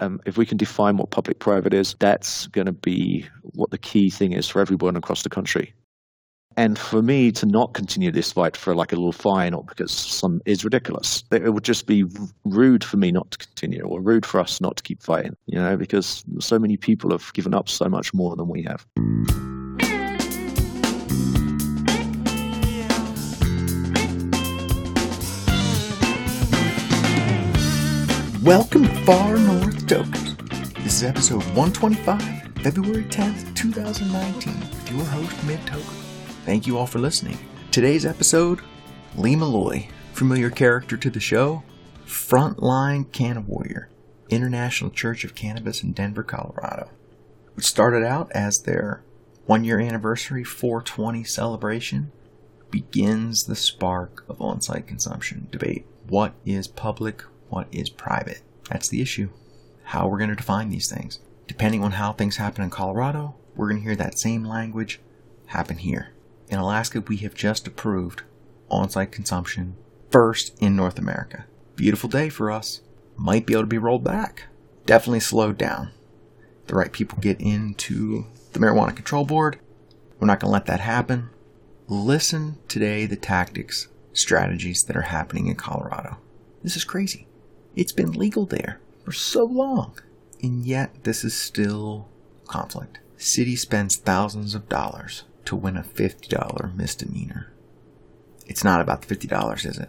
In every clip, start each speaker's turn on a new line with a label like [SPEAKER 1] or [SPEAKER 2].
[SPEAKER 1] Um, if we can define what public private is, that's going to be what the key thing is for everyone across the country. And for me to not continue this fight for like a little fine or because some is ridiculous. It would just be rude for me not to continue or rude for us not to keep fighting, you know, because so many people have given up so much more than we have.
[SPEAKER 2] Welcome to Far North Tokers. This is episode 125, February 10th, 2019, with your host, Mid Toker. Thank you all for listening. Today's episode Lee Malloy, familiar character to the show, frontline canna warrior, International Church of Cannabis in Denver, Colorado, which started out as their one year anniversary 420 celebration, begins the spark of on site consumption debate. What is public? What is private? That's the issue. How we're going to define these things. Depending on how things happen in Colorado, we're going to hear that same language happen here. In Alaska, we have just approved on site consumption first in North America. Beautiful day for us. Might be able to be rolled back. Definitely slowed down. The right people get into the Marijuana Control Board. We're not going to let that happen. Listen today the tactics, strategies that are happening in Colorado. This is crazy. It's been legal there for so long. And yet this is still conflict. City spends thousands of dollars to win a $50 misdemeanor. It's not about the $50, is it?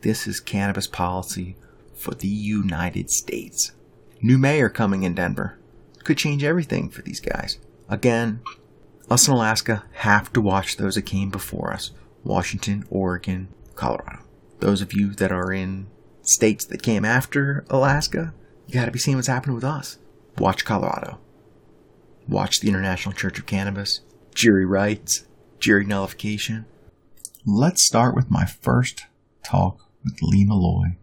[SPEAKER 2] This is cannabis policy for the United States. New mayor coming in Denver could change everything for these guys. Again, us in Alaska have to watch those that came before us Washington, Oregon, Colorado. Those of you that are in states that came after Alaska, you gotta be seeing what's happening with us. Watch Colorado. Watch the International Church of Cannabis, jury rights, jury nullification. Let's start with my first talk with Lee Malloy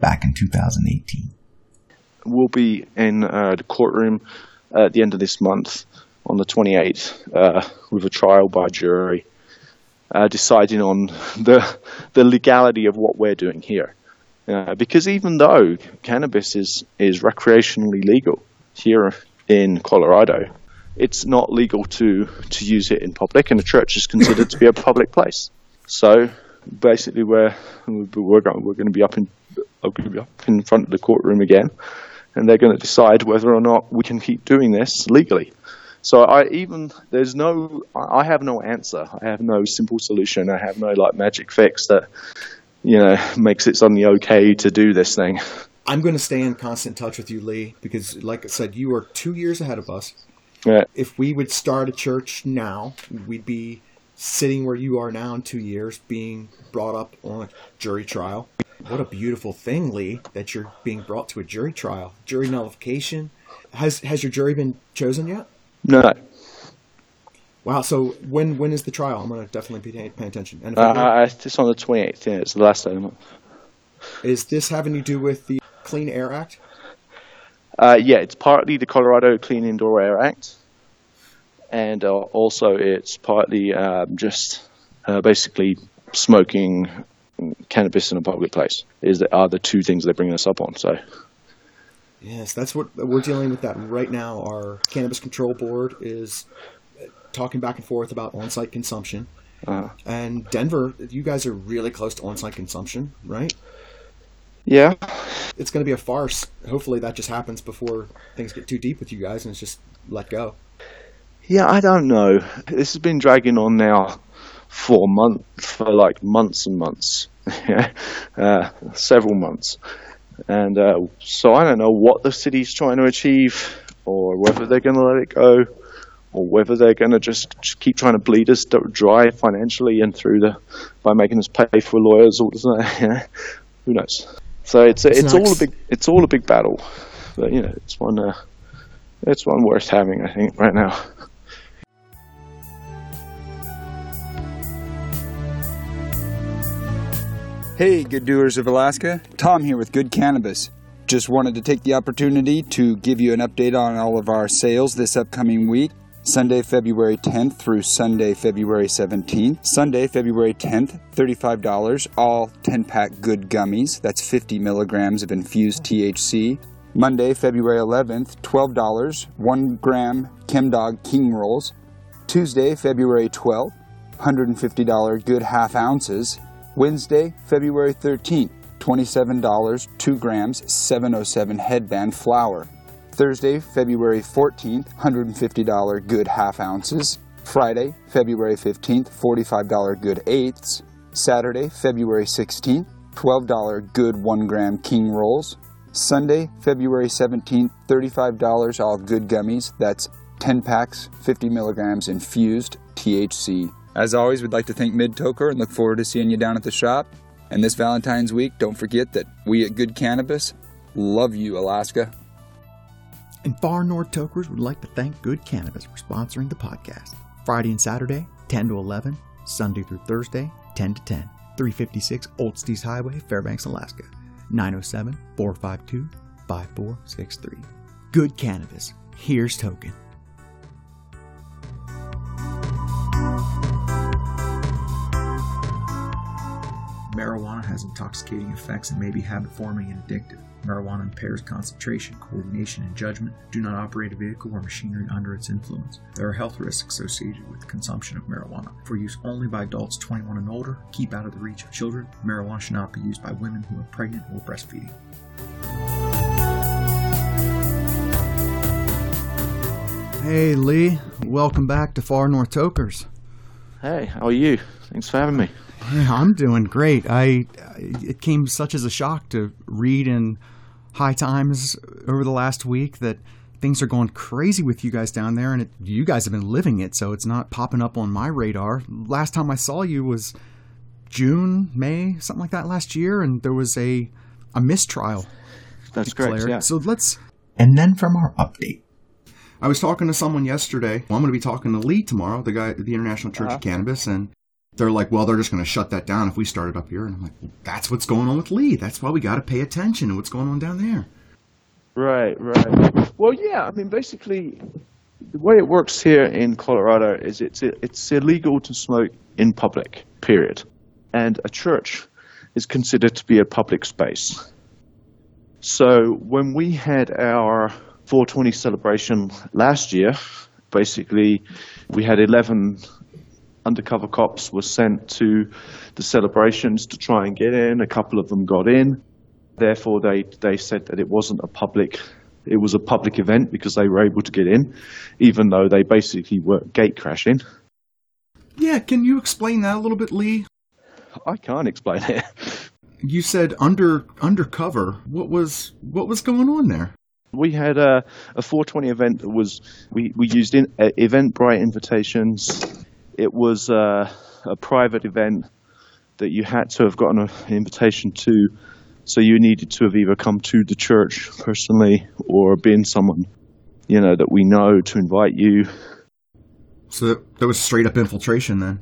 [SPEAKER 2] back in 2018.
[SPEAKER 1] We'll be in uh, the courtroom at the end of this month on the 28th uh, with a trial by jury uh, deciding on the the legality of what we're doing here. Uh, because even though cannabis is, is recreationally legal here in Colorado, it's not legal to, to use it in public, and the church is considered to be a public place. So basically, we're we're going, we're going to be up in going to be up in front of the courtroom again, and they're going to decide whether or not we can keep doing this legally. So I even there's no I have no answer. I have no simple solution. I have no like magic fix that you know makes it suddenly okay to do this thing.
[SPEAKER 2] I'm going to stay in constant touch with you, Lee, because like I said, you are two years ahead of us.
[SPEAKER 1] Yeah.
[SPEAKER 2] If we would start a church now, we'd be sitting where you are now in two years, being brought up on a jury trial. What a beautiful thing, Lee, that you're being brought to a jury trial. Jury nullification. Has has your jury been chosen yet?
[SPEAKER 1] No.
[SPEAKER 2] Wow. So when when is the trial? I'm going to definitely be paying attention.
[SPEAKER 1] And uh, it's on the 28th. Yeah, it's the last day of the month.
[SPEAKER 2] Is this having to do with the Clean Air Act?
[SPEAKER 1] Uh, yeah, it's partly the Colorado Clean Indoor Air Act, and uh, also it's partly um, just uh, basically smoking cannabis in a public place. Is that are the two things they're bringing us up on? So.
[SPEAKER 2] Yes, that's what we're dealing with that right now. Our cannabis control board is talking back and forth about on-site consumption.
[SPEAKER 1] Uh-huh.
[SPEAKER 2] And Denver, you guys are really close to on-site consumption, right?
[SPEAKER 1] Yeah.
[SPEAKER 2] It's going to be a farce. Hopefully that just happens before things get too deep with you guys and it's just let go.
[SPEAKER 1] Yeah, I don't know. This has been dragging on now for months, for like months and months. uh, several months. And uh, so I don't know what the city's trying to achieve, or whether they're going to let it go, or whether they're going to just, just keep trying to bleed us dry financially and through the by making us pay for lawyers all the time. Who knows? So it's it's, it's all a big it's all a big battle, but you know it's one uh, it's one worth having I think right now.
[SPEAKER 3] Hey, good doers of Alaska. Tom here with Good Cannabis. Just wanted to take the opportunity to give you an update on all of our sales this upcoming week. Sunday, February 10th through Sunday, February 17th. Sunday, February 10th, $35, all 10 pack good gummies. That's 50 milligrams of infused THC. Monday, February 11th, $12, 1 gram Chemdog King Rolls. Tuesday, February 12th, $150 good half ounces. Wednesday, February 13th, $27, 2 grams 707 headband flower. Thursday, February 14th, $150 good half ounces. Friday, February 15th, $45 good eighths. Saturday, February 16th, $12 good 1 gram king rolls. Sunday, February 17th, $35 all good gummies. That's 10 packs, 50 milligrams infused THC. As always, we'd like to thank Mid Toker and look forward to seeing you down at the shop. And this Valentine's week, don't forget that we at Good Cannabis love you, Alaska.
[SPEAKER 2] And Far North Tokers would like to thank Good Cannabis for sponsoring the podcast. Friday and Saturday, 10 to 11. Sunday through Thursday, 10 to 10. 356 Old Steese Highway, Fairbanks, Alaska. 907 452 5463. Good Cannabis. Here's Token. Marijuana has intoxicating effects and may be habit forming and addictive. Marijuana impairs concentration, coordination, and judgment. Do not operate a vehicle or machinery under its influence. There are health risks associated with the consumption of marijuana. For use only by adults 21 and older, keep out of the reach of children. Marijuana should not be used by women who are pregnant or breastfeeding. Hey Lee, welcome back to Far North Tokers.
[SPEAKER 1] Hey, how are you? Thanks for having me.
[SPEAKER 2] Yeah, I'm doing great. I it came such as a shock to read in High Times over the last week that things are going crazy with you guys down there, and it, you guys have been living it, so it's not popping up on my radar. Last time I saw you was June, May, something like that last year, and there was a a mistrial.
[SPEAKER 1] That's
[SPEAKER 2] declared.
[SPEAKER 1] correct. Yeah.
[SPEAKER 2] So let's. And then from our update. I was talking to someone yesterday. Well, I'm going to be talking to Lee tomorrow, the guy at the International Church
[SPEAKER 1] Uh-huh.
[SPEAKER 2] of Cannabis, and they're like, well, they're just going to shut that down if we start it up here. And I'm like, that's what's going on with Lee. That's why we got to pay attention to what's going on down there.
[SPEAKER 1] Right, right. Well, yeah. I mean, basically, the way it works here in Colorado is it's it's illegal to smoke in public. Period. And a church is considered to be a public space. So when we had our 420 celebration last year, basically, we had 11 undercover cops were sent to the celebrations to try and get in. A couple of them got in. Therefore, they, they said that it wasn't a public, it was a public event because they were able to get in, even though they basically were gate crashing.
[SPEAKER 2] Yeah, can you explain that a little bit, Lee?
[SPEAKER 1] I can't explain it.
[SPEAKER 2] You said under undercover. What was what was going on there?
[SPEAKER 1] We had a, a 420 event that was, we, we used in, uh, Eventbrite invitations. It was uh, a private event that you had to have gotten an invitation to. So you needed to have either come to the church personally or been someone, you know, that we know to invite you.
[SPEAKER 2] So that, was straight up infiltration then.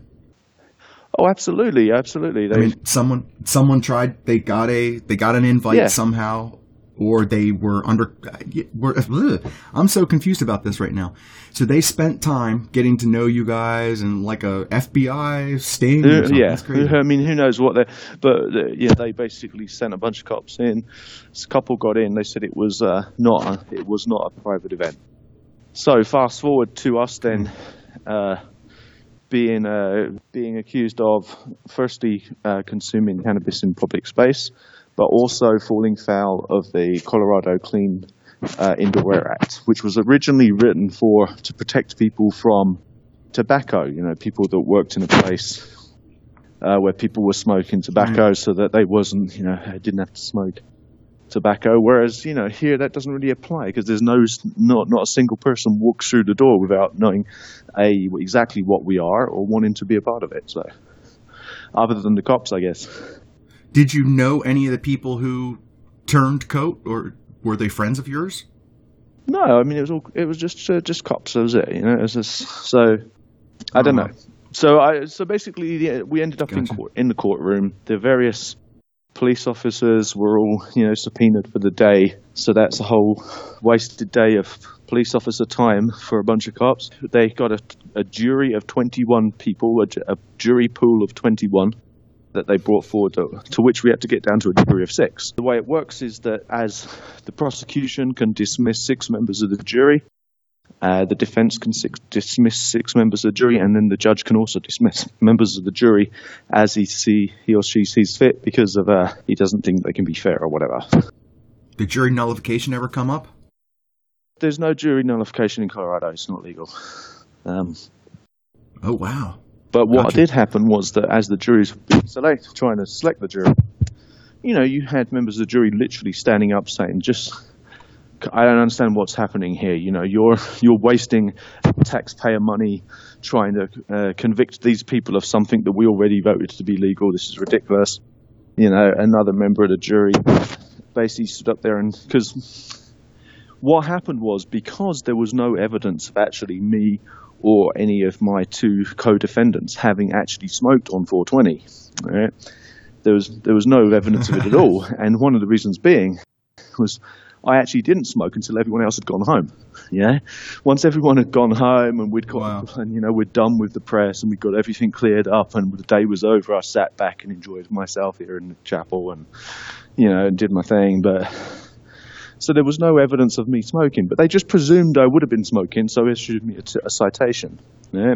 [SPEAKER 1] Oh, absolutely, absolutely. They,
[SPEAKER 2] I mean, someone someone tried. They got a they got an invite
[SPEAKER 1] Yeah.
[SPEAKER 2] somehow, or they were under. Were, ugh. I'm so confused about this right now. So they spent time getting to know you guys and like a FBI sting.
[SPEAKER 1] Uh, yeah. I mean, who knows what they? But uh, yeah, they basically sent a bunch of cops in. A couple got in. They said it was uh, not a, it was not a private event. So fast forward to us then uh, being uh, being accused of firstly uh, consuming cannabis in public space, but also falling foul of the Colorado Clean uh, Indoor Air Act, which was originally written for to protect people from tobacco. You know, people that worked in a place uh, where people were smoking tobacco, so that they wasn't, you know, didn't have to smoke tobacco. Whereas, you know, here that doesn't really apply because there's no, not not a single person walks through the door without knowing a exactly what we are or wanting to be a part of it. So, other than the cops, I guess.
[SPEAKER 2] Did you know any of the people who turned coat, or were they friends of yours?
[SPEAKER 1] No, I mean it was all it was just uh, just cops. That was it. You know, it was just so. I don't
[SPEAKER 2] Uh-huh.
[SPEAKER 1] know. So I so basically yeah, we ended up in court in the courtroom. The various police officers were all you know subpoenaed for the day. So that's a whole wasted day of police officer time for a bunch of cops. They got a, a jury of twenty one people, a, a jury pool of twenty one. That they brought forward, to, which we had to get down to a jury of six. The way it works is that as the prosecution can dismiss six members of the jury, uh, the defense can six, dismiss six members of the jury, and then the judge can also dismiss members of the jury as he see he or she sees fit because of uh, he doesn't think they can be fair or whatever.
[SPEAKER 2] Did jury nullification ever come up?
[SPEAKER 1] There's no jury nullification in Colorado. It's not legal. Um,
[SPEAKER 2] oh wow!
[SPEAKER 1] But what gotcha. did happen was that as the juries selected, trying to select the jury, you know, you had members of the jury literally standing up saying, "Just I don't understand what's happening here. You know, you're you're wasting taxpayer money trying to uh, convict these people of something that we already voted to be legal. This is ridiculous." You know, another member of the jury basically stood up there and because what happened was because there was no evidence of actually me or any of my two co-defendants having actually smoked on 420. Right? There was there was no evidence of it at all, and one of the reasons being was I actually didn't smoke until everyone else had gone home. Yeah, once everyone had gone home and we'd got wow. and you know we're done with the press and we got everything cleared up and the day was over, I sat back and enjoyed myself here in the chapel and you know did my thing. But so there was no evidence of me smoking, but they just presumed I would have been smoking, so issued me a, t- a citation. Yeah.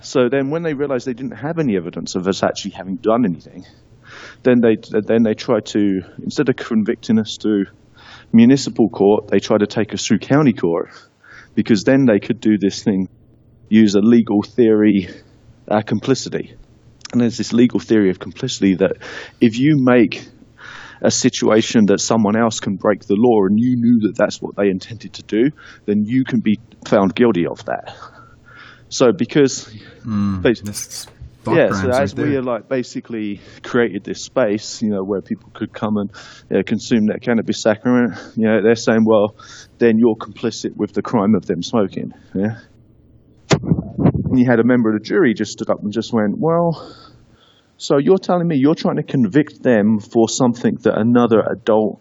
[SPEAKER 1] So then, when they realised they didn't have any evidence of us actually having done anything, then they then they tried to instead of convicting us to municipal court, they tried to take us through county court because then they could do this thing, use a legal theory, uh, complicity. And there's this legal theory of complicity that if you make a situation that someone else can break the law and you knew that that's what they intended to do, then you can be found guilty of that. So because
[SPEAKER 2] mm,
[SPEAKER 1] yeah, so as right we are like basically created this space, you know, where people could come and you know, consume that cannabis sacrament, you know, they're saying, well, then you're complicit with the crime of them smoking. Yeah. And you had a member of the jury just stood up and just went, well, so you're telling me you're trying to convict them for something that another adult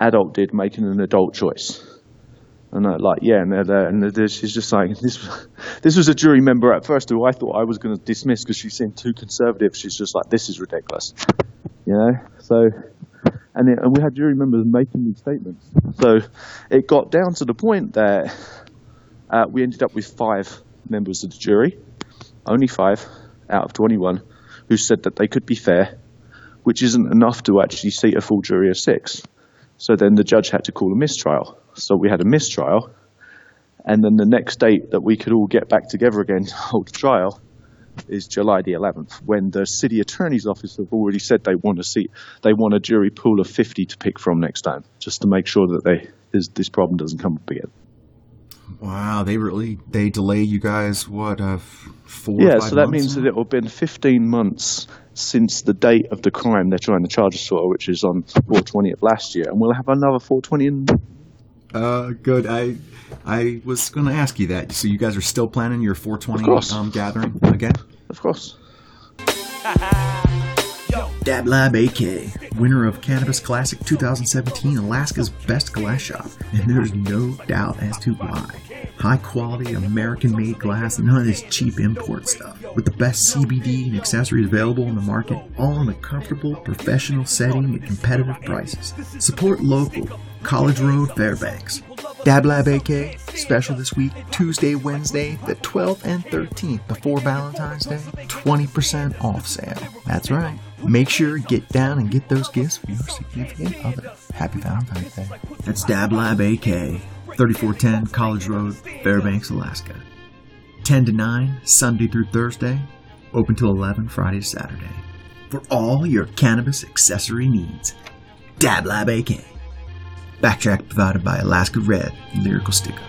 [SPEAKER 1] adult did, making an adult choice. And I like, yeah, and, they're, and they're, she's just like, this, this was a jury member at first who I thought I was going to dismiss because she seemed too conservative. She's just like, this is ridiculous, you know. So, and, it, and we had jury members making these statements. So, it got down to the point that uh, we ended up with five members of the jury, only five out of twenty-one, who said that they could be fair, which isn't enough to actually seat a full jury of six. So then the judge had to call a mistrial. So we had a mistrial, and then the next date that we could all get back together again to hold the trial is July the 11th, when the city attorney's office have already said they want a seat, they want a jury pool of 50 to pick from next time, just to make sure that they this, this problem doesn't come up again.
[SPEAKER 2] Wow, they really they delay you guys what uh, four?
[SPEAKER 1] Yeah, so that
[SPEAKER 2] months?
[SPEAKER 1] means that it will have been 15 months since the date of the crime they're trying to charge us for, which is on 420 of last year, and we'll have another 420 in.
[SPEAKER 2] Uh, good. I I was going to ask you that. So you guys are still planning your 420 um, gathering again?
[SPEAKER 1] Of course.
[SPEAKER 2] Dab Lab AK, winner of Cannabis Classic 2017, Alaska's best glass shop, and there's no doubt as to why. High quality American made glass, none of this cheap import stuff. With the best CBD and accessories available in the market, all in a comfortable, professional setting at competitive prices. Support local, College Road, Fairbanks. Dab Lab AK, special this week, Tuesday, Wednesday, the 12th and 13th before Valentine's Day, 20% off sale. That's right. Make sure get down and get those gifts for your significant other. Happy Valentine's Day. That's Dab Lab AK, 3410 College Road, Fairbanks, Alaska. 10 to 9, Sunday through Thursday, open till 11 Friday to Saturday. For all your cannabis accessory needs, Dab Lab AK. Backtrack provided by Alaska Red Lyrical Sticker.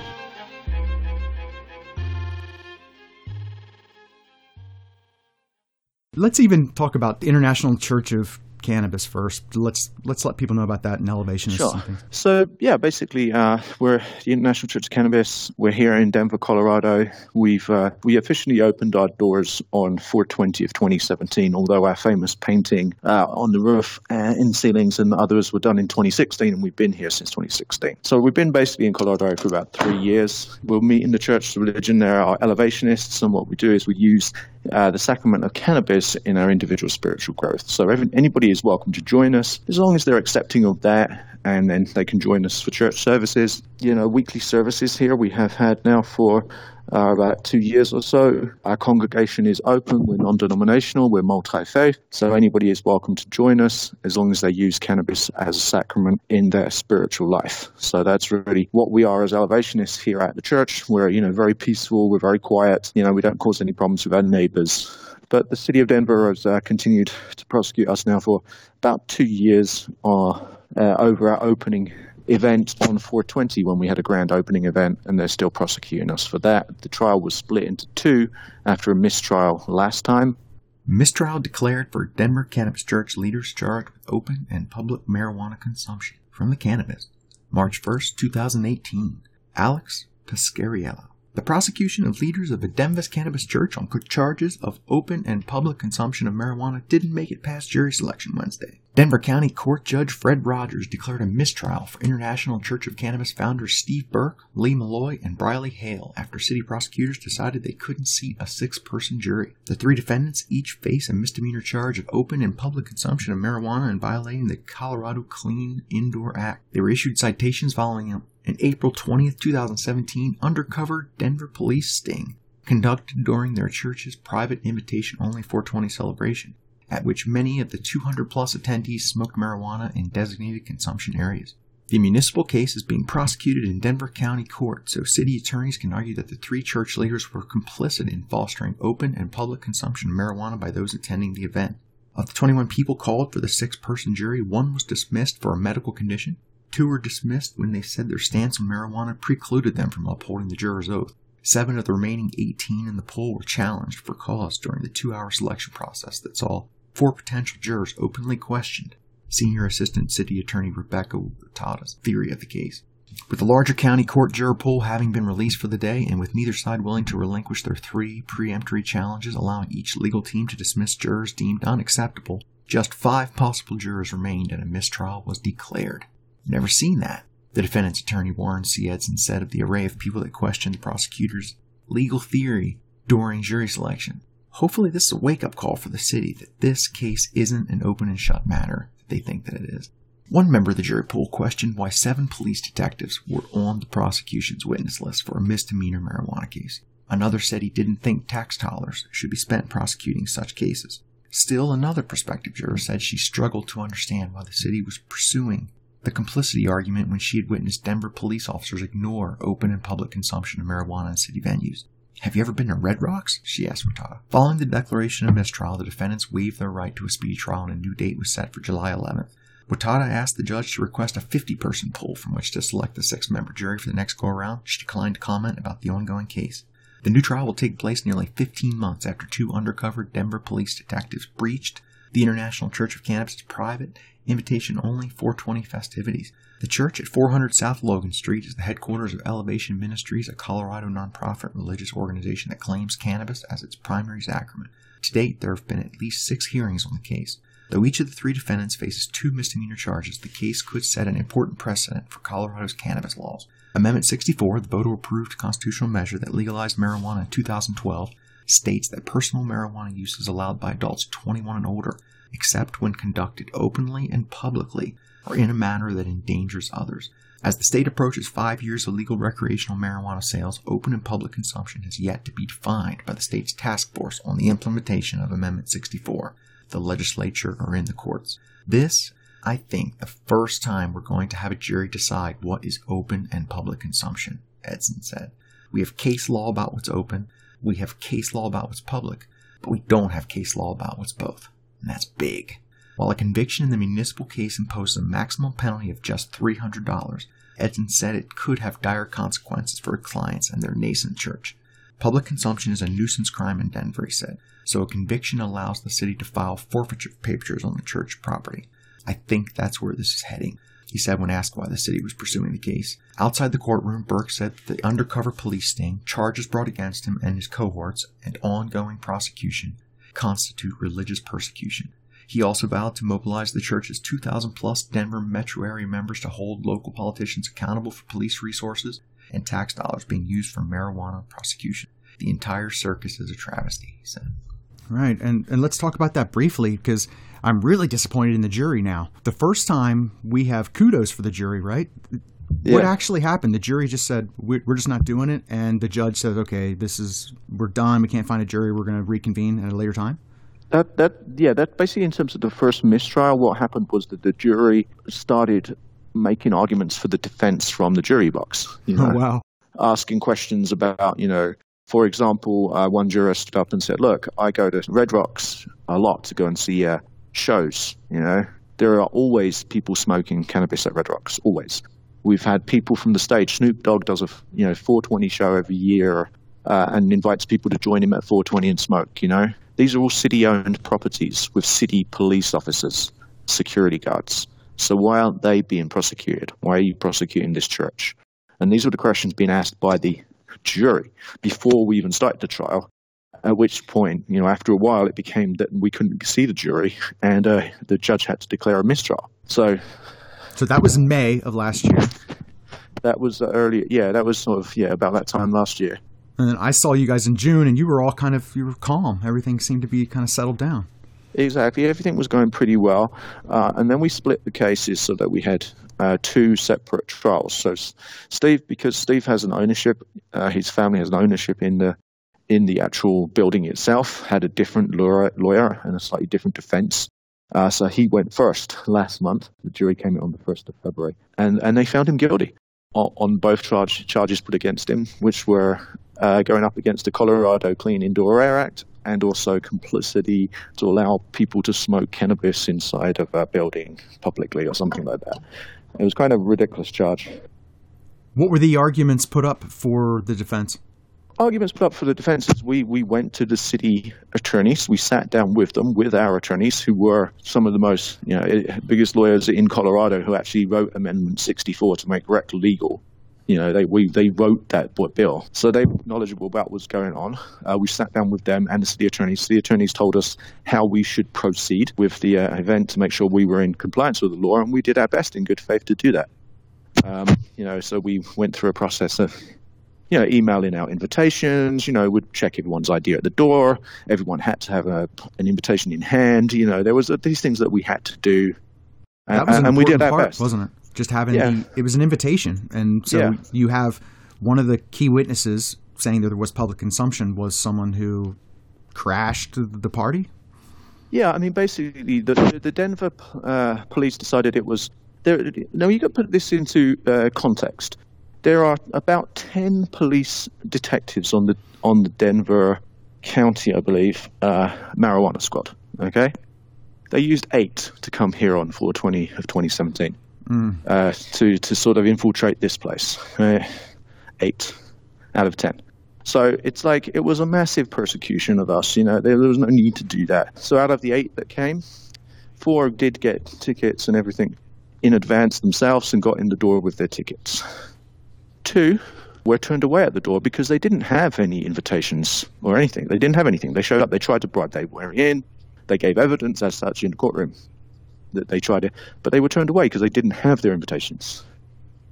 [SPEAKER 2] Let's even talk about the International Church of cannabis first. Let's let's let people know about that and elevation.
[SPEAKER 1] Sure. So yeah, basically, uh, we're the International Church of Cannabis. We're here in Denver, Colorado. We've uh, we officially opened our doors on 420 of 2017. Although our famous painting uh, on the roof, uh, in ceilings, and others were done in 2016, and we've been here since 2016. So we've been basically in Colorado for about three years. We'll meet in the church of religion. There are elevationists, and what we do is we use uh, the sacrament of cannabis in our individual spiritual growth. So every, anybody is welcome to join us as long as they're accepting of that, and then they can join us for church services. You know, weekly services here we have had now for uh, about two years or so. Our congregation is open. We're non-denominational. We're multi-faith. So anybody is welcome to join us as long as they use cannabis as a sacrament in their spiritual life. So that's really what we are as elevationists here at the church. We're, you know, very peaceful. We're very quiet. You know, we don't cause any problems with our neighbors. But the city of Denver has uh, continued to prosecute us now for about two years uh, uh, over our opening event on 420 when we had a grand opening event, and they're still prosecuting us for that. The trial was split into two after a mistrial last time.
[SPEAKER 2] Mistrial declared for Denver Cannabis Church leaders charged with open and public marijuana consumption from the cannabis. March 1st, 2018. Alex Pescariello. The prosecution of leaders of the Denver Cannabis Church on charges of open and public consumption of marijuana didn't make it past jury selection Wednesday. Denver County Court Judge Fred Rogers declared a mistrial for International Church of Cannabis founders Steve Burke, Lee Malloy, and Briley Hale after city prosecutors decided they couldn't seat a six person jury. The three defendants each face a misdemeanor charge of open and public consumption of marijuana and violating the Colorado Clean Indoor Act. They were issued citations following an April 20th, 2017 undercover Denver police sting conducted during their church's private invitation only 420 celebration at which many of the 200 plus attendees smoked marijuana in designated consumption areas. The municipal case is being prosecuted in Denver County Court, so city attorneys can argue that the three church leaders were complicit in fostering open and public consumption of marijuana by those attending the event. Of the 21 people called for the six person jury, one was dismissed for a medical condition. Two were dismissed when they said their stance on marijuana precluded them from upholding the juror's oath. Seven of the remaining 18 in the poll were challenged for cause during the two hour selection process that saw four potential jurors openly questioned Senior Assistant City Attorney Rebecca Tata's theory of the case. With the larger county court juror pool having been released for the day, and with neither side willing to relinquish their three peremptory challenges, allowing each legal team to dismiss jurors deemed unacceptable, just five possible jurors remained and a mistrial was declared. Never seen that. The defendant's attorney Warren C. Edson said of the array of people that questioned the prosecutor's legal theory during jury selection. Hopefully, this is a wake up call for the city that this case isn't an open and shut matter that they think that it is. One member of the jury pool questioned why seven police detectives were on the prosecution's witness list for a misdemeanor marijuana case. Another said he didn't think tax dollars should be spent prosecuting such cases. Still, another prospective juror said she struggled to understand why the city was pursuing the complicity argument when she had witnessed Denver police officers ignore open and public consumption of marijuana in city venues. Have you ever been to Red Rocks? she asked Wattada. Following the declaration of mistrial, the defendants waived their right to a speedy trial and a new date was set for July 11th. Wattada asked the judge to request a 50 person pool from which to select the six member jury for the next go around. She declined to comment about the ongoing case. The new trial will take place nearly 15 months after two undercover Denver police detectives breached the International Church of Cannabis' private, invitation only 420 festivities. The church at 400 South Logan Street is the headquarters of Elevation Ministries, a Colorado nonprofit religious organization that claims cannabis as its primary sacrament. To date, there have been at least six hearings on the case. Though each of the three defendants faces two misdemeanor charges, the case could set an important precedent for Colorado's cannabis laws. Amendment 64, the voter approved constitutional measure that legalized marijuana in 2012, states that personal marijuana use is allowed by adults 21 and older, except when conducted openly and publicly or in a manner that endangers others. As the state approaches five years of legal recreational marijuana sales, open and public consumption has yet to be defined by the state's task force on the implementation of Amendment 64. The legislature or in the courts. This, I think, the first time we're going to have a jury decide what is open and public consumption, Edson said. We have case law about what's open, we have case law about what's public, but we don't have case law about what's both. And that's big. While a conviction in the municipal case imposes a maximum penalty of just $300, Edson said it could have dire consequences for clients and their nascent church. Public consumption is a nuisance crime in Denver, he said, so a conviction allows the city to file forfeiture papers on the church property. I think that's where this is heading, he said when asked why the city was pursuing the case. Outside the courtroom, Burke said that the undercover police sting, charges brought against him and his cohorts, and ongoing prosecution constitute religious persecution. He also vowed to mobilize the church's 2,000 plus Denver metro area members to hold local politicians accountable for police resources and tax dollars being used for marijuana prosecution. The entire circus is a travesty, he said. Right, and and let's talk about that briefly because I'm really disappointed in the jury now. The first time we have kudos for the jury, right? What actually happened? The jury just said we're, we're just not doing it, and the judge says, "Okay, this is we're done. We can't find a jury. We're going to reconvene at a later time."
[SPEAKER 1] That that yeah, that basically in terms of the first mistrial, what happened was that the jury started making arguments for the defense from the jury box. You know,
[SPEAKER 2] Oh wow!
[SPEAKER 1] asking questions about, you know, for example, uh, one juror stood up and said, "Look, I go to Red Rocks a lot to go and see uh, shows. You know, there are always people smoking cannabis at Red Rocks. Always. We've had people from the stage. Snoop Dogg does a you know 420 show every year uh, and invites people to join him at 420 and smoke. You know, these are all city-owned properties with city police officers, security guards. So why aren't they being prosecuted? Why are you prosecuting this church? And these were the questions being asked by the jury before we even started the trial. At which point, you know, after a while, it became that we couldn't see the jury, and uh, the judge had to declare a mistrial. So
[SPEAKER 2] So that was in May of last year,
[SPEAKER 1] that was uh, earlier. Yeah, that was sort of yeah about that time last year.
[SPEAKER 2] and then I saw you guys in June, and you were all kind of you were calm. Everything seemed to be kind of settled down.
[SPEAKER 1] Exactly, everything was going pretty well, uh, and then we split the cases so that we had uh, two separate trials. So Steve, because Steve has an ownership, uh, his family has an ownership in the in the actual building itself, had a different lawyer, lawyer and a slightly different defense. Uh, so he went first last month. The jury came in on the first of February, and and they found him guilty on, on both charge, charges put against him, which were uh, going up against the Colorado Clean Indoor Air Act and also complicity to allow people to smoke cannabis inside of a building publicly or something like that. It was kind of a ridiculous charge.
[SPEAKER 2] What were the arguments put up for the defense?
[SPEAKER 1] Arguments put up for the defense is we, we went to the city attorneys. We sat down with them, with our attorneys, who were some of the most, you know, eh, biggest lawyers in Colorado who actually wrote Amendment 64 to make rec legal. You know, they we they wrote that bill, so they were knowledgeable about what's going on. Uh, we sat down with them and the city attorneys. City attorneys told us how we should proceed with the uh, event to make sure we were in compliance with the law, and we did our best in good faith to do that. Um, you know, so we went through a process of, you know, emailing out invitations. You know, would check everyone's idea at the door. Everyone had to have a, an invitation in hand. You know, there was uh, these things that we had to do,
[SPEAKER 2] That
[SPEAKER 1] and,
[SPEAKER 2] was an
[SPEAKER 1] and we did our
[SPEAKER 2] part,
[SPEAKER 1] best.
[SPEAKER 2] wasn't it? Just having
[SPEAKER 1] Yeah.
[SPEAKER 2] the, it was an invitation, and so
[SPEAKER 1] Yeah.
[SPEAKER 2] you have one of the key witnesses saying that there was public consumption was someone who crashed the party.
[SPEAKER 1] Yeah, I mean, basically, the the Denver uh, police decided it was. There, now you got to put this into uh, context. There are about ten police detectives on the on the Denver County, I believe, uh, marijuana squad. Okay, they used eight to come here on 420 of 2017 uh, to to sort of infiltrate this place. Uh, eight out of ten. So it's like it was a massive persecution of us. You know, there, there was no need to do that. So out of the eight that came, four did get tickets and everything in advance themselves and got in the door with their tickets. Two were turned away at the door because they didn't have any invitations or anything. They didn't have anything. They showed up. They tried to bribe. They were in. They gave evidence as such in the courtroom that they tried it, but they were turned away because they didn't have their invitations.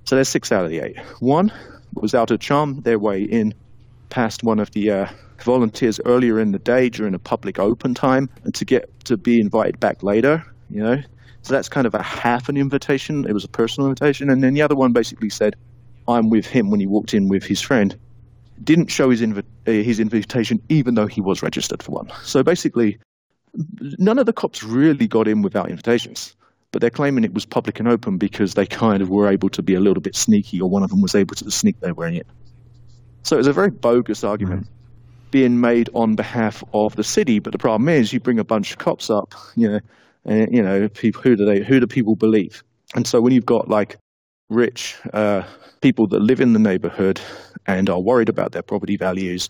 [SPEAKER 1] So there's six out of the eight. One was out to charm their way in past one of the uh, volunteers earlier in the day during a public open time and to get to be invited back later, you know. So that's kind of a half an invitation. It was a personal invitation. And then the other one basically said, I'm with him when he walked in with his friend. Didn't show his, invi- uh, his invitation even though he was registered for one. So basically, none of the cops really got in without invitations. But they're claiming it was public and open because they kind of were able to be a little bit sneaky, or one of them was able to sneak their way in. So it was a very bogus argument being made on behalf of the city. But the problem is, you bring a bunch of cops up, you know, and, you know, people who do they who do people believe? And so when you've got like rich uh, people that live in the neighborhood and are worried about their property values,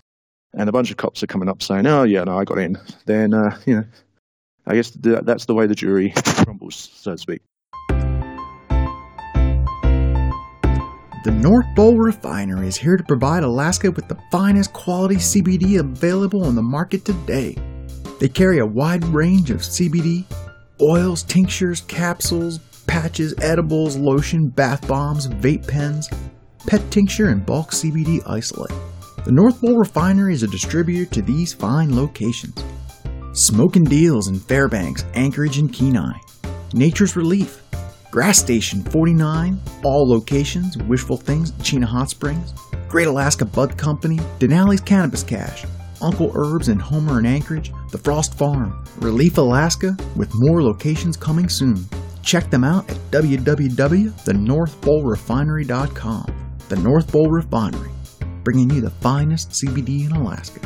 [SPEAKER 1] and a bunch of cops are coming up saying, "Oh yeah, no, I got in," then uh, you know, I guess that's the way the jury crumbles, so to speak.
[SPEAKER 2] The North Pole Refinery is here to provide Alaska with the finest quality CBD available on the market today. They carry a wide range of CBD oils, tinctures, capsules, patches, edibles, lotion, bath bombs, vape pens, pet tincture, and bulk CBD isolate. The North Pole Refinery is a distributor to these fine locations. Smoking Deals in Fairbanks, Anchorage, and Kenai. Nature's Relief. Grass Station 49, all locations, Wishful Things, Chena Hot Springs. Great Alaska Bud Company, Denali's Cannabis Cache, Uncle Herbs in Homer and Anchorage, The Frost Farm, Relief Alaska, with more locations coming soon. Check them out at www.thenorthpolerefinery.com. The North Pole Refinery, bringing you the finest CBD in Alaska.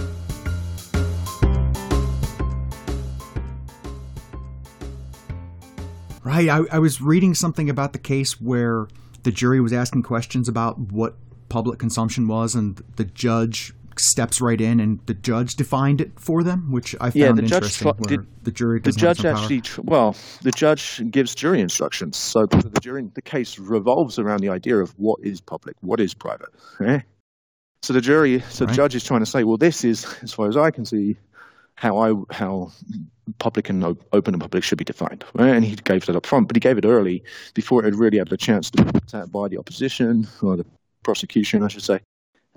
[SPEAKER 2] Right. I, I was reading something about the case where the jury was asking questions about what public consumption was, and the judge steps right in and the judge defined it for them, which I found
[SPEAKER 1] Yeah, the judge
[SPEAKER 2] interesting.
[SPEAKER 1] fi- did-
[SPEAKER 2] the jury
[SPEAKER 1] the judge
[SPEAKER 2] power.
[SPEAKER 1] actually tr- well the judge gives jury instructions so the jury the case revolves around the idea of what is public what is private eh? so the jury so
[SPEAKER 2] Right.
[SPEAKER 1] the judge is trying to say well this is as far as i can see how i how public and open and public should be defined right? and he gave that up front but he gave it early before it had really had the chance to be looked at by the opposition or the prosecution i should say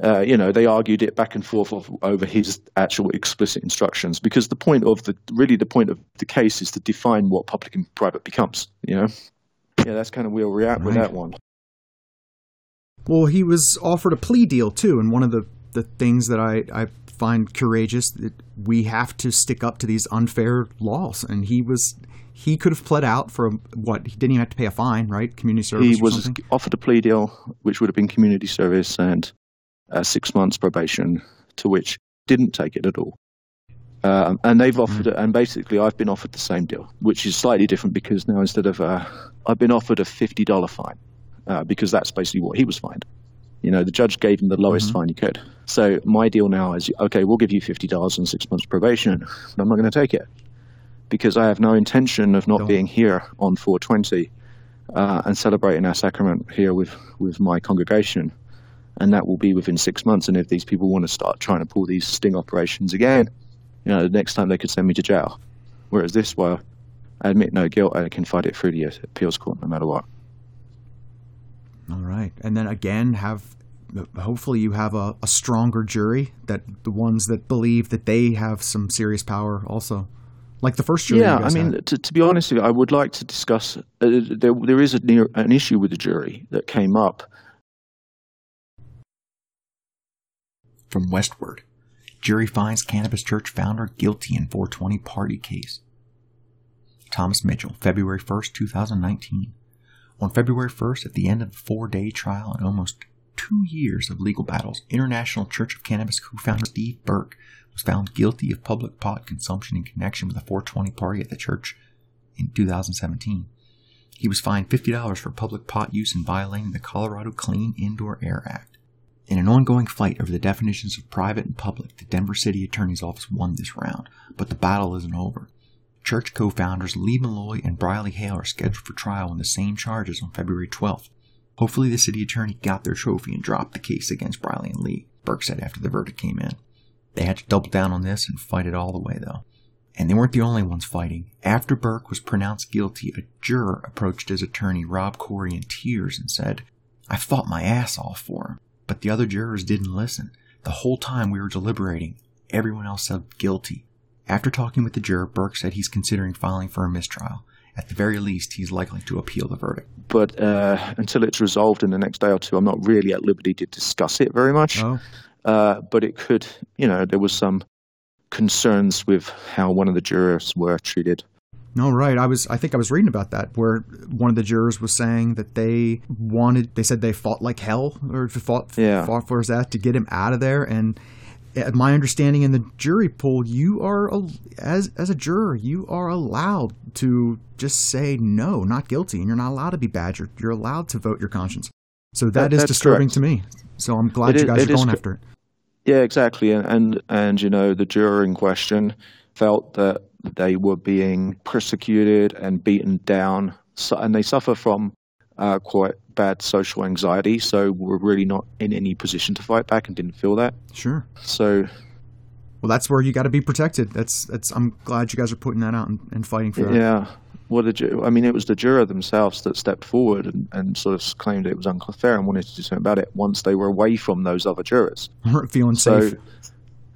[SPEAKER 1] uh, you know, they argued it back and forth of, over his actual explicit instructions because the point of the really the point of the case is to define what public and private becomes. You know, yeah, that's kind of where we're at with that one.
[SPEAKER 2] Well, he was offered a plea deal too, and one of the, the things that I, I find courageous that we have to stick up to these unfair laws, and he was he could have pled out for what he didn't even have to pay a fine, right? Community service.
[SPEAKER 1] He was
[SPEAKER 2] something?
[SPEAKER 1] offered a plea deal, which would have been community service and uh, six months probation, to which didn't take it at all. Um, and they've offered it, and basically I've been offered the same deal, which is slightly different because now instead of uh, I've been offered a fifty dollar fine uh, because that's basically what he was fined. You know, the judge gave him the lowest
[SPEAKER 2] Mhm.
[SPEAKER 1] fine he could. So my deal now is okay, we'll give you fifty dollars and six months probation, but I'm not going to take it because I have no intention of not
[SPEAKER 2] Don't.
[SPEAKER 1] being here on 420 uh, and celebrating our sacrament here with with my congregation, and that will be within six months. And if these people want to start trying to pull these sting operations again, you know, the next time they could send me to jail. Whereas this, well, I admit no guilt, I can fight it through the appeals court no matter what.
[SPEAKER 2] All right, and then again, have hopefully you have a, a stronger jury that the ones that believe that they have some serious power also, like the first jury.
[SPEAKER 1] yeah, I mean, to, to be honest with you, I would like to discuss. Uh, there, there is a near, an issue with the jury that came up.
[SPEAKER 2] From Westword, jury finds Cannabis Church founder guilty in 420 party case. Thomas Mitchell, February 1st, 2019. On February 1st, at the end of a four day trial and almost two years of legal battles, International Church of Cannabis co founder Steve Burke was found guilty of public pot consumption in connection with a 420 party at the church in 2017. He was fined $50 for public pot use and violating the Colorado Clean Indoor Air Act. In an ongoing fight over the definitions of private and public, the Denver City Attorney's Office won this round, but the battle isn't over. Church co founders Lee Malloy and Briley Hale are scheduled for trial on the same charges on February 12th. Hopefully, the city attorney got their trophy and dropped the case against Briley and Lee, Burke said after the verdict came in. They had to double down on this and fight it all the way, though. And they weren't the only ones fighting. After Burke was pronounced guilty, a juror approached his attorney, Rob Corry, in tears and said, I fought my ass off for him. But the other jurors didn't listen. The whole time we were deliberating, everyone else said guilty. After talking with the juror, Burke said he's considering filing for a mistrial. At the very least, he's likely to appeal the verdict.
[SPEAKER 1] But uh, until it's resolved in the next day or two, I'm not really at liberty to discuss it very much.
[SPEAKER 2] Oh,
[SPEAKER 1] Uh, but it could, you know, there was some concerns with how one of the jurors were treated.
[SPEAKER 2] No, right. I was. I think I was reading about that, where one of the jurors was saying that they wanted. They said they fought like hell, or fought
[SPEAKER 1] Yeah.
[SPEAKER 2] fought for his ass to get him out of there. And at my understanding in the jury pool, you are as as a juror, you are allowed to just say no, not guilty, and you're not allowed to be badgered. You're allowed to vote your conscience. So
[SPEAKER 1] That-
[SPEAKER 2] that is disturbing
[SPEAKER 1] correct.
[SPEAKER 2] to me. So I'm glad
[SPEAKER 1] It
[SPEAKER 2] you guys
[SPEAKER 1] it
[SPEAKER 2] are going
[SPEAKER 1] co-
[SPEAKER 2] after it.
[SPEAKER 1] Yeah, exactly. And, and and you know, the juror in question felt that they were being persecuted and beaten down, so, and they suffer from uh, quite bad social anxiety. So were really not in any position to fight back and didn't feel that.
[SPEAKER 2] Sure.
[SPEAKER 1] So
[SPEAKER 2] Well, that's where you got to be protected. That's that's. I'm glad you guys are putting that out and, and fighting for that.
[SPEAKER 1] Yeah. Well, the, ju- I mean, it was the juror themselves that stepped forward and, and sort of claimed it was unfair and wanted to do something about it once they were away from those other jurors.
[SPEAKER 2] weren't feeling
[SPEAKER 1] So,
[SPEAKER 2] safe.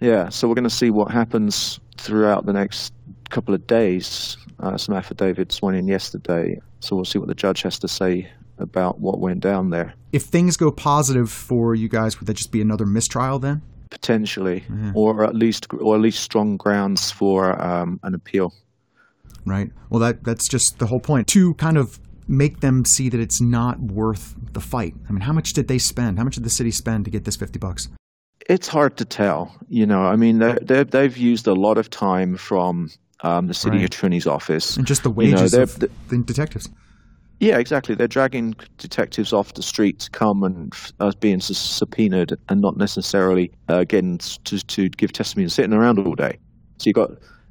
[SPEAKER 1] Yeah, so we're going to see what happens throughout the next couple of days. Uh, some affidavits went in yesterday, so we'll see what the judge has to say about what went down there.
[SPEAKER 2] If things go positive for you guys, would that just be another mistrial then?
[SPEAKER 1] Potentially, or at least, or at least strong grounds for um, an appeal.
[SPEAKER 2] Right. Well, that that's just the whole point to kind of make them see that it's not worth the fight. I mean, how much did they spend? How much did the city spend to get this fifty bucks?
[SPEAKER 1] It's hard to tell. You know, I mean, they they they've used a lot of time from um, the city
[SPEAKER 2] Right.
[SPEAKER 1] attorney's office.
[SPEAKER 2] And just the
[SPEAKER 1] You know,
[SPEAKER 2] wages
[SPEAKER 1] they're-
[SPEAKER 2] of the detectives.
[SPEAKER 1] Yeah, exactly. They're dragging detectives off the street to come and uh, being sus- subpoenaed and not necessarily uh, getting to, to give testimony and sitting around all day. So you've got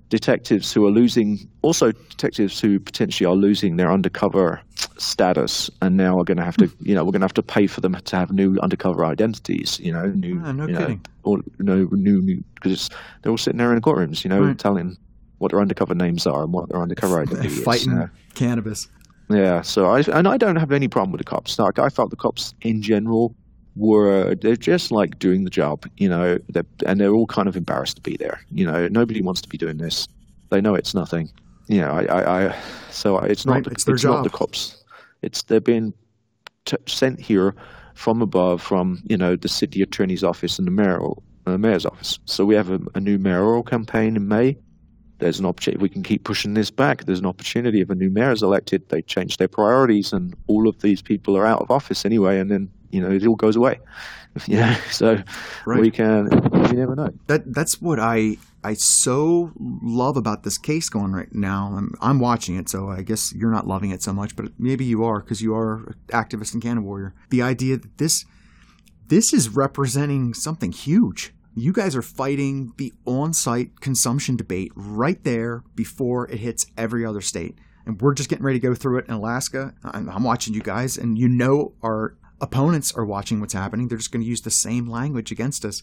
[SPEAKER 1] detectives who are losing, also detectives who potentially are losing their undercover status and now are going to have to, you know, we're going to have to pay for them to have new undercover identities, you know, new,
[SPEAKER 2] Ah, no
[SPEAKER 1] you know,
[SPEAKER 2] kidding.
[SPEAKER 1] or, you know, new, new, because they're all sitting there in the courtrooms, you know,
[SPEAKER 2] Right.
[SPEAKER 1] telling what their undercover names are and what their undercover identity is.
[SPEAKER 2] Fighting
[SPEAKER 1] uh,
[SPEAKER 2] cannabis.
[SPEAKER 1] yeah, so I and I don't have any problem with the cops. Like I felt the cops in general were they're just like doing the job, you know, they're, and they're all kind of embarrassed to be there. You know, nobody wants to be doing this. They know it's nothing. You know, I, I, I so it's not
[SPEAKER 2] Right,
[SPEAKER 1] the,
[SPEAKER 2] it's
[SPEAKER 1] not the cops. It's they're being t- sent here from above, from you know the city attorney's office and the mayoral uh, mayor's office. So we have a, a new mayoral campaign in May there's an opportunity. We can keep pushing this back, there's an opportunity. If a new mayor is elected, they change their priorities, and all of these people are out of office anyway, and then you know it all goes away. Yeah, so
[SPEAKER 2] Right.
[SPEAKER 1] we can. You never know.
[SPEAKER 2] That that's what I I so love about this case going right now. I'm, I'm watching it, so I guess you're not loving it so much, but maybe you are because you are an activist and cannon warrior. The idea that this this is representing something huge. You guys are fighting the on-site consumption debate right there before it hits every other state, and we're just getting ready to go through it in Alaska. I'm, I'm watching you guys, and you know our opponents are watching what's happening. They're just going to use the same language against us.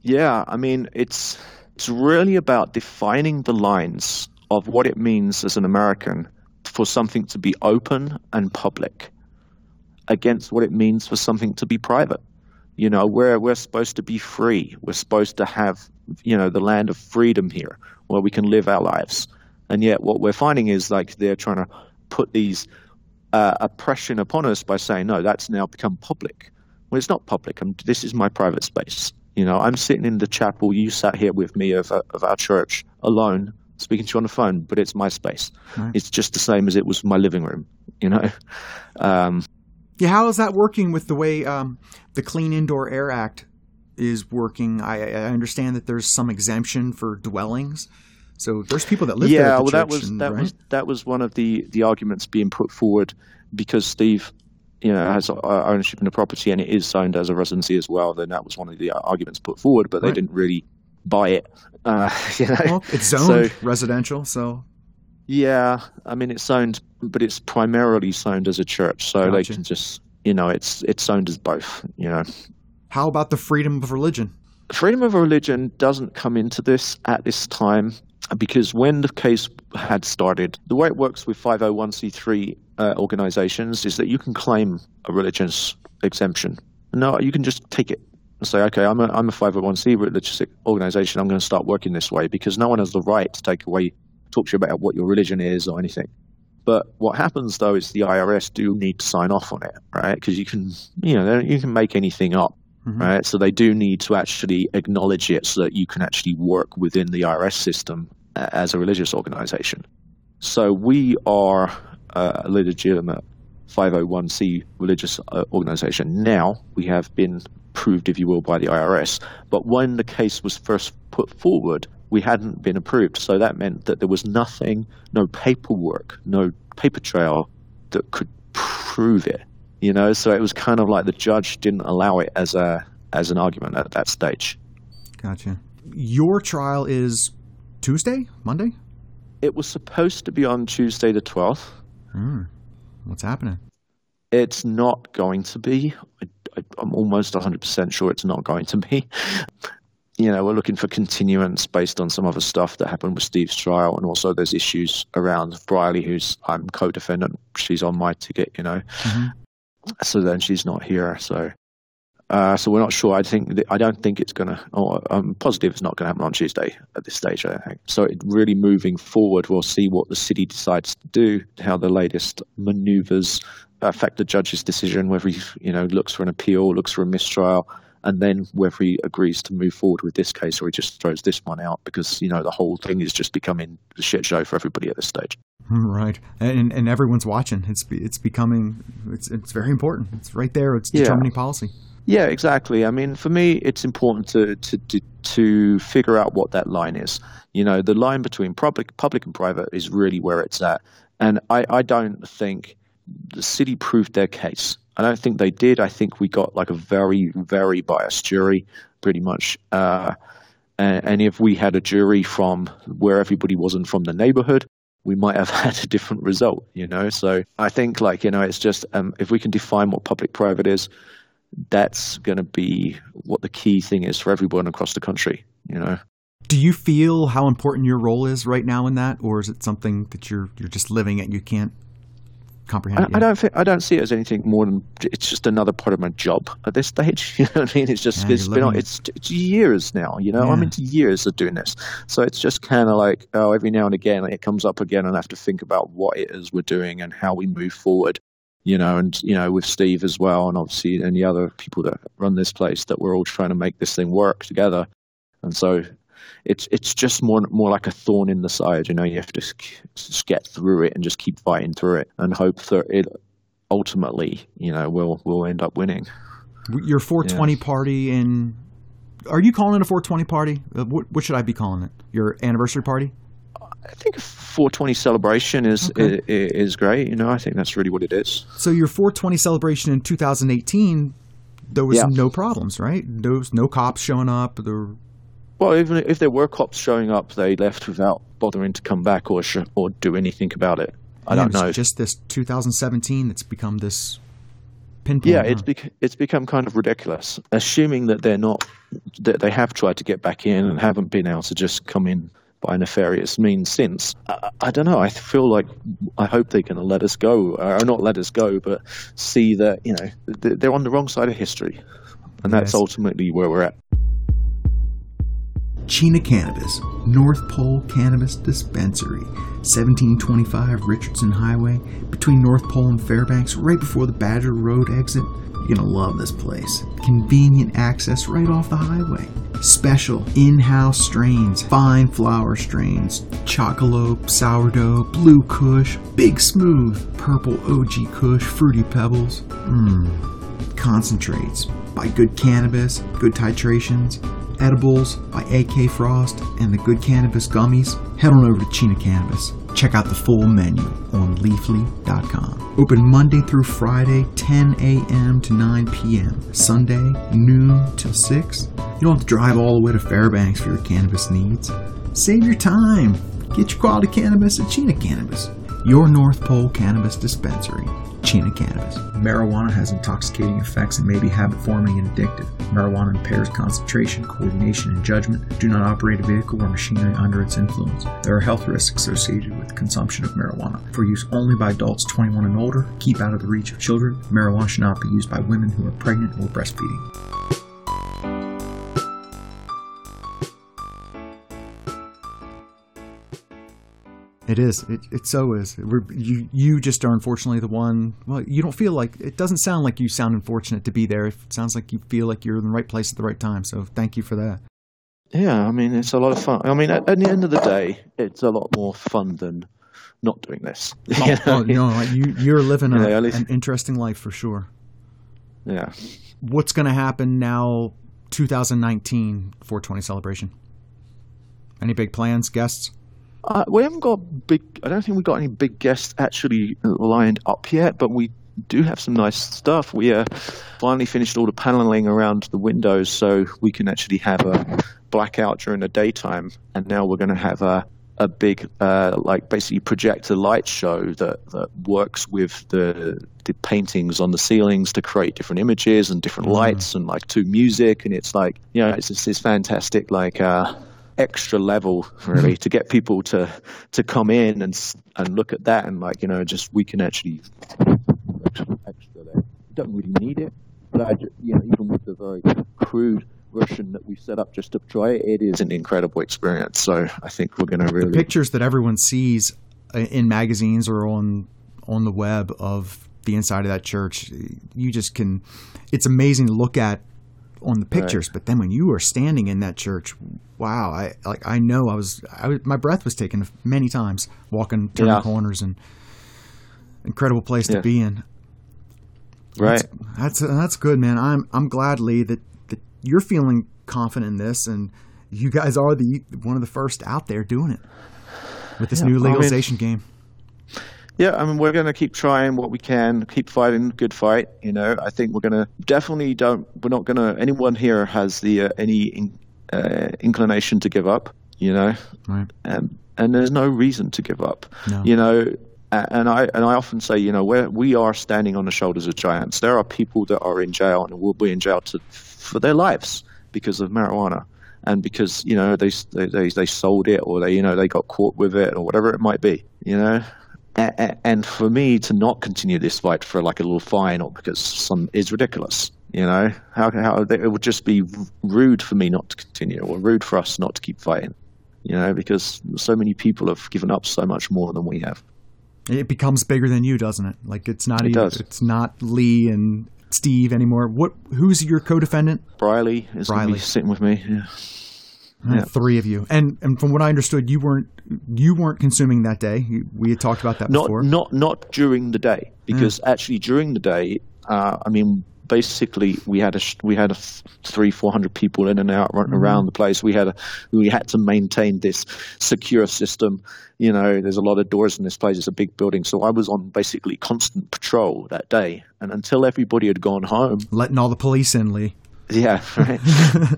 [SPEAKER 1] Yeah, I mean it's it's really about defining the lines of what it means as an American for something to be open and public against what it means for something to be private. You know, we're we're supposed to be free. We're supposed to have, you know, the land of freedom here where we can live our lives. And yet what we're finding is like they're trying to put these uh, oppression upon us by saying, no, that's now become public. Well, it's not public. i this is my private space. You know, I'm sitting in the chapel. You sat here with me of, uh, of our church alone, speaking to you on the phone, but it's my space.
[SPEAKER 2] Right.
[SPEAKER 1] It's just the same as it was my living room. You know, um,
[SPEAKER 2] Yeah, how is that working with the way um, the Clean Indoor Air Act is working? I, I understand that there's some exemption for dwellings, so there's people that live there.
[SPEAKER 1] yeah,
[SPEAKER 2] the
[SPEAKER 1] well, that was
[SPEAKER 2] and-
[SPEAKER 1] that
[SPEAKER 2] right?
[SPEAKER 1] was that was one of the the arguments being put forward because Steve, you know, has uh, ownership in the property and it is owned as a residency as well. Then that was one of the uh, arguments put forward, but they
[SPEAKER 2] Right.
[SPEAKER 1] didn't really buy it. Uh, you know,
[SPEAKER 2] Well, it's
[SPEAKER 1] So-
[SPEAKER 2] zoned residential, so
[SPEAKER 1] Yeah, I mean it's owned, but it's primarily owned as a church, so they can just, you know, it's it's zoned as both. You know,
[SPEAKER 2] how about the freedom of religion?
[SPEAKER 1] freedom of religion doesn't come into this at this time because when the case had started, the way it works with 501c3 uh, organizations is that you can claim a religious exemption. No, you can just take it and say, okay, I'm a, I'm a 501c religious organization. I'm going to start working this way because no one has the right to take away, talk to you about what your religion is or anything. But what happens though is the IRS do need to sign off on it, right? Because you can, you know, you can make anything up
[SPEAKER 2] Mhm.
[SPEAKER 1] right? So they do need to actually acknowledge it so that you can actually work within the IRS system as a religious organization. So we are a legitimate 501c religious uh, organization. Now we have been approved, if you will, by the IRS. But when the case was first put forward, we hadn't been approved. So that meant that there was nothing, no paperwork, no paper trail that could prove it you know so it was kind of like the judge didn't allow it as a as an argument at that stage
[SPEAKER 2] Gotcha. Your trial is Tuesday, Monday.
[SPEAKER 1] it was supposed to be on tuesday the 12th
[SPEAKER 2] Hmm. What's happening?
[SPEAKER 1] it's not going to be I, I, i'm almost 100% sure it's not going to be you know we're looking for continuance based on some other stuff that happened with steve's trial and also there's issues around briley who's i'm co-defendant she's on my ticket you know
[SPEAKER 2] Mhm.
[SPEAKER 1] so then she's not here so Uh, so we're not sure. I think I don't think it's going to. I'm positive it's not going to happen on Tuesday at this stage. I think so. It really moving forward. We'll see what the city decides to do, how the latest manoeuvres affect the judge's decision, whether he you know looks for an appeal, looks for a mistrial, and then whether he agrees to move forward with this case or he just throws this one out because you know the whole thing is just becoming a shit show for everybody at this stage.
[SPEAKER 2] Mm, right, and and everyone's watching. It's it's becoming it's it's very important. It's right there. It's determining
[SPEAKER 1] yeah.
[SPEAKER 2] policy.
[SPEAKER 1] Yeah, exactly. I mean, for me, it's important to, to to to figure out what that line is. You know, the line between public public and private is really where it's at, and I I don't think the city proved their case. I don't think they did. I think we got like a very, very biased jury, pretty much. Uh, and, and, if we had a jury from where everybody wasn't from the neighborhood, we might have had a different result, you know? So I think, like, you know, it's just um, if we can define what public private is, that's going to be what the key thing is for everyone across the country, you know?
[SPEAKER 2] Do you feel how important your role is right now in that, or is it something that you're you're just living it? You can't comprehend.
[SPEAKER 1] I, I, don't think I don't see it as anything more than it's just another part of my job at this stage. You know what I mean? It's just
[SPEAKER 2] yeah,
[SPEAKER 1] it's been on, it's, it's years now. You know, yeah. I'm into years of doing this, so it's just kind of like oh, every now and again it comes up again, and I have to think about what it is we're doing and how we move forward. You know, and you know with Steve as well, and obviously any other people that run this place, that we're all trying to make this thing work together. And so it's it's just more more like a thorn in the side. You know, you have to just get through it and just keep fighting through it and hope that it ultimately, you know, will will end up winning.
[SPEAKER 2] Your 420 yeah. party in are you calling it a 420 party? Uh, what, what, should I be calling it? Your anniversary party?
[SPEAKER 1] I think a 420 celebration is, okay. is, is great. You know, I think that's really what it is.
[SPEAKER 2] So your 420 celebration in 2018, there was yeah. no problems, right? There was no cops showing up. There
[SPEAKER 1] well, even if there were cops showing up, they left without bothering to come back or sh- or do anything about it. I yeah, don't know.
[SPEAKER 2] Just this 2017 that's become this pinpoint.
[SPEAKER 1] Yeah, it's bec- it's become kind of ridiculous. Assuming that they're not that they have tried to get back in and haven't been able to just come in by nefarious means since. I, I don't know. I feel like I hope they're going to let us go, or not let us go, but see that you know they're on the wrong side of history, and that's yes. ultimately where we're at.
[SPEAKER 2] Chena Cannabis, North Pole Cannabis Dispensary, 1725 Richardson Highway, between North Pole and Fairbanks, right before the Badger Road exit. You're gonna love this place. Convenient access right off the highway. Special in house strains, fine flower strains, Chocolope, sourdough, blue kush, big smooth, purple OG kush, fruity pebbles. Mmm. Concentrates by good cannabis, good titrations, edibles by AK Frost, and the Good Cannabis gummies, head on over to Chena Cannabis. Check out the full menu on leafly.com. Open Monday through Friday, 10 a.m. to 9 p.m. Sunday, noon till 6. You don't have to drive all the way to Fairbanks for your cannabis needs. Save your time. Get your quality cannabis at Chena Cannabis, your North Pole cannabis dispensary. Chena Cannabis. Marijuana has intoxicating effects and may be habit forming and addictive. Marijuana impairs concentration, coordination, and judgment. Do not operate a vehicle or machinery under its influence. There are health risks associated with consumption of marijuana. For use only by adults 21 and older, keep out of the reach of children. Marijuana should not be used by women who are pregnant or breastfeeding. It is. It, it so is. We're, you you just are unfortunately the one. Well, you don't feel like it doesn't sound like you sound unfortunate to be there. It sounds like you feel like you're in the right place at the right time. So thank you for that.
[SPEAKER 1] Yeah, I mean it's a lot of fun. I mean at, at the end of the day, it's a lot more fun than not doing this.
[SPEAKER 2] Oh, you, know? oh, no, you you're living a, yeah, an interesting life for sure.
[SPEAKER 1] Yeah.
[SPEAKER 2] What's going to happen now? 2019 420 celebration. Any big plans, guests?
[SPEAKER 1] Uh, we haven't got big. I don't think we've got any big guests actually lined up yet, but we do have some nice stuff. We uh, finally finished all the paneling around the windows, so we can actually have a blackout during the daytime. And now we're going to have a a big, uh, like basically projector light show that, that works with the the paintings on the ceilings to create different images and different mm. lights and like to music. And it's like, you know, it's this fantastic like. Uh, extra level really to get people to to come in and and look at that and like you know just we can actually extra there. Don't really need it, but I, you know, even with the very crude version that we set up just to try it, it is an incredible experience. So I think we're going to really
[SPEAKER 2] the pictures that everyone sees uh, in magazines or on on the web of the inside of that church. You just can. It's amazing to look at on the pictures, right. but then when you are standing in that church, wow! I like I know I was, I was my breath was taken many times walking turning yeah. corners and incredible place yeah. to be in.
[SPEAKER 1] Right.
[SPEAKER 2] That's, that's that's good, man. I'm I'm glad, Lee, that that you're feeling confident in this, and you guys are the one of the first out there doing it with this yeah, new legalization I mean, game.
[SPEAKER 1] Yeah, I mean, we're going to keep trying what we can, keep fighting good fight. You know, I think we're going to definitely don't. We're not going to. Anyone here has the uh, any in, uh, inclination to give up. You know,
[SPEAKER 2] right.
[SPEAKER 1] and and there's no reason to give up.
[SPEAKER 2] No.
[SPEAKER 1] You know, and I and I often say, you know, we we are standing on the shoulders of giants. There are people that are in jail and will be in jail to, for their lives because of marijuana and because you know they, they they sold it or they you know they got caught with it or whatever it might be you know and for me to not continue this fight for like a little fine or because some is ridiculous. You know, how how it would just be rude for me not to continue, or rude for us not to keep fighting. You know, because so many people have given up so much more than we have.
[SPEAKER 2] It becomes bigger than you, doesn't it? Like it's not
[SPEAKER 1] it
[SPEAKER 2] even,
[SPEAKER 1] does.
[SPEAKER 2] it's not Lee and Steve anymore. What? Who's your co-defendant?
[SPEAKER 1] Briley is Briley. sitting with me. Yeah.
[SPEAKER 2] Yeah. Three of you, and and from what I understood, you weren't you weren't consuming that day. We had talked about that
[SPEAKER 1] not,
[SPEAKER 2] before.
[SPEAKER 1] Not not during the day, because mm. actually during the day, uh, I mean, basically we had a we had a three four hundred people in and out running mm. around the place. We had a we had to maintain this secure system. You know, there's a lot of doors in this place. It's a big building, so I was on basically constant patrol that day, and until everybody had gone home,
[SPEAKER 2] letting all the police in, Lee.
[SPEAKER 1] Yeah, right.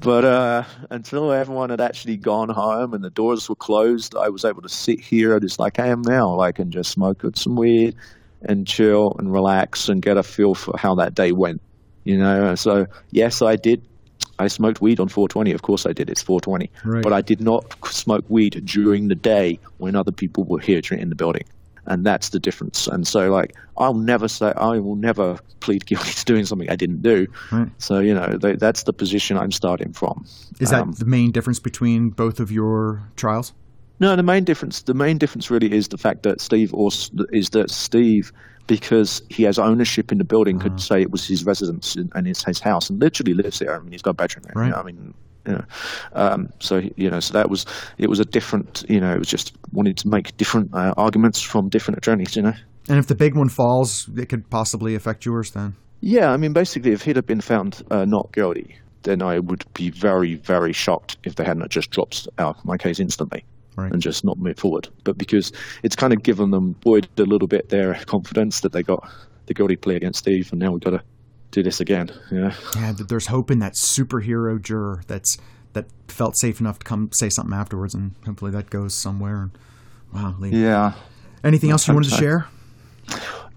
[SPEAKER 1] but uh, until everyone had actually gone home and the doors were closed, I was able to sit here just like I am now, like and just smoke some weed and chill and relax and get a feel for how that day went. You know, so yes, I did. I smoked weed on 420. Of course, I did. It's 420,
[SPEAKER 2] right.
[SPEAKER 1] but I did not smoke weed during the day when other people were here in the building and that's the difference. And so, like, I'll never say I will never plead guilty to doing something I didn't do.
[SPEAKER 2] Right.
[SPEAKER 1] So you know, they, that's the position I'm starting from.
[SPEAKER 2] Is that um, the main difference between both of your trials?
[SPEAKER 1] No, the main difference. The main difference really is the fact that Steve also, is that Steve. Because he has ownership in the building, uh-huh. could say it was his residence and it's his house, and literally lives there. I mean, he's got a bedroom there.
[SPEAKER 2] Right.
[SPEAKER 1] You know, I mean, you know, um, so you know, so that was it was a different, you know, it was just wanted to make different uh, arguments from different attorneys, you know.
[SPEAKER 2] And if the big one falls, it could possibly affect yours then.
[SPEAKER 1] Yeah, I mean, basically, if he'd have been found uh, not guilty, then I would be very, very shocked if they hadn't just dropped out my case instantly.
[SPEAKER 2] Right.
[SPEAKER 1] and just not move forward. But because it's kind of given them buoyed a little bit their confidence that they got the guilty play against Steve, and now we've got to do this again. Yeah.
[SPEAKER 2] Yeah. There's hope in that superhero juror that's that felt safe enough to come say something afterwards, and hopefully that goes somewhere. Wow. Lee.
[SPEAKER 1] Yeah.
[SPEAKER 2] Anything else you wanted to share?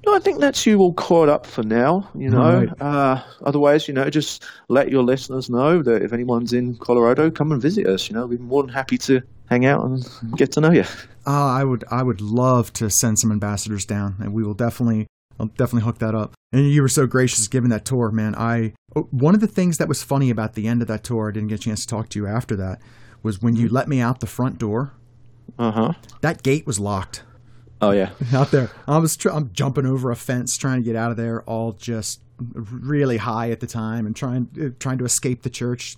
[SPEAKER 1] No, I think that's you all caught up for now. You know, right. uh, otherwise, you know, just let your listeners know that if anyone's in Colorado, come and visit us. You know, we'd be more than happy to hang out and get to know you.
[SPEAKER 2] Uh, I would, I would love to send some ambassadors down, and we will definitely I'll definitely hook that up. And you were so gracious giving that tour, man. I oh, one of the things that was funny about the end of that tour, I didn't get a chance to talk to you after that, was when you let me out the front door.
[SPEAKER 1] Uh huh.
[SPEAKER 2] That gate was locked.
[SPEAKER 1] Oh yeah.
[SPEAKER 2] Out there, I was tr- I'm jumping over a fence trying to get out of there, all just really high at the time and trying uh, trying to escape the church.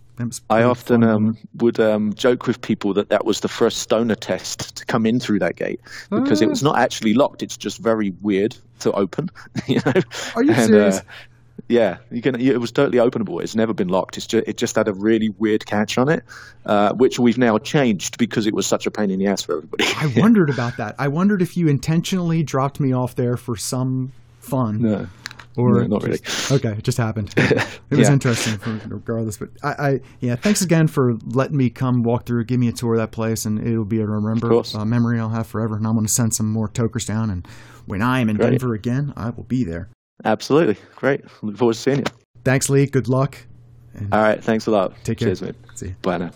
[SPEAKER 1] I often um, would um, joke with people that that was the first stoner test to come in through that gate because uh. it was not actually locked. It's just very weird to open. You know?
[SPEAKER 2] Are you and, serious? Uh,
[SPEAKER 1] yeah, you can. It was totally openable. It's never been locked. It's just it just had a really weird catch on it, uh, which we've now changed because it was such a pain in the ass for everybody.
[SPEAKER 2] I wondered about that. I wondered if you intentionally dropped me off there for some fun.
[SPEAKER 1] No.
[SPEAKER 2] Or
[SPEAKER 1] no, not really.
[SPEAKER 2] okay, it just happened. It was yeah. interesting, regardless. But I, I, yeah, thanks again for letting me come walk through, give me a tour of that place, and it'll be a remember uh, memory I'll have forever. And I'm going to send some more tokers down, and when I am in Great. Denver again, I will be there.
[SPEAKER 1] Absolutely, great. Look forward to seeing you.
[SPEAKER 2] Thanks, Lee. Good luck.
[SPEAKER 1] All right, thanks a lot.
[SPEAKER 2] Take care.
[SPEAKER 1] Cheers, mate.
[SPEAKER 2] See you.
[SPEAKER 1] Bye now.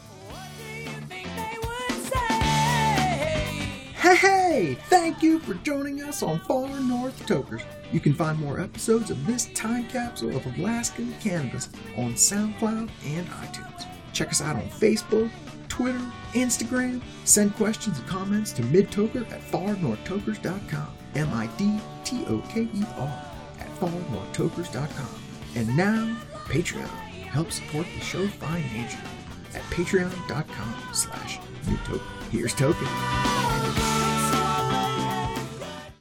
[SPEAKER 2] Hey, thank you for joining us on Far North Tokers. You can find more episodes of this time capsule of Alaskan cannabis on SoundCloud and iTunes. Check us out on Facebook, Twitter, Instagram. Send questions and comments to midtoker at farnorthtokers.com. M-I-D-T-O-K-E-R at farnorthtokers.com. And now, Patreon. Help support the show financially at patreon.com slash midtoker. Here's Token.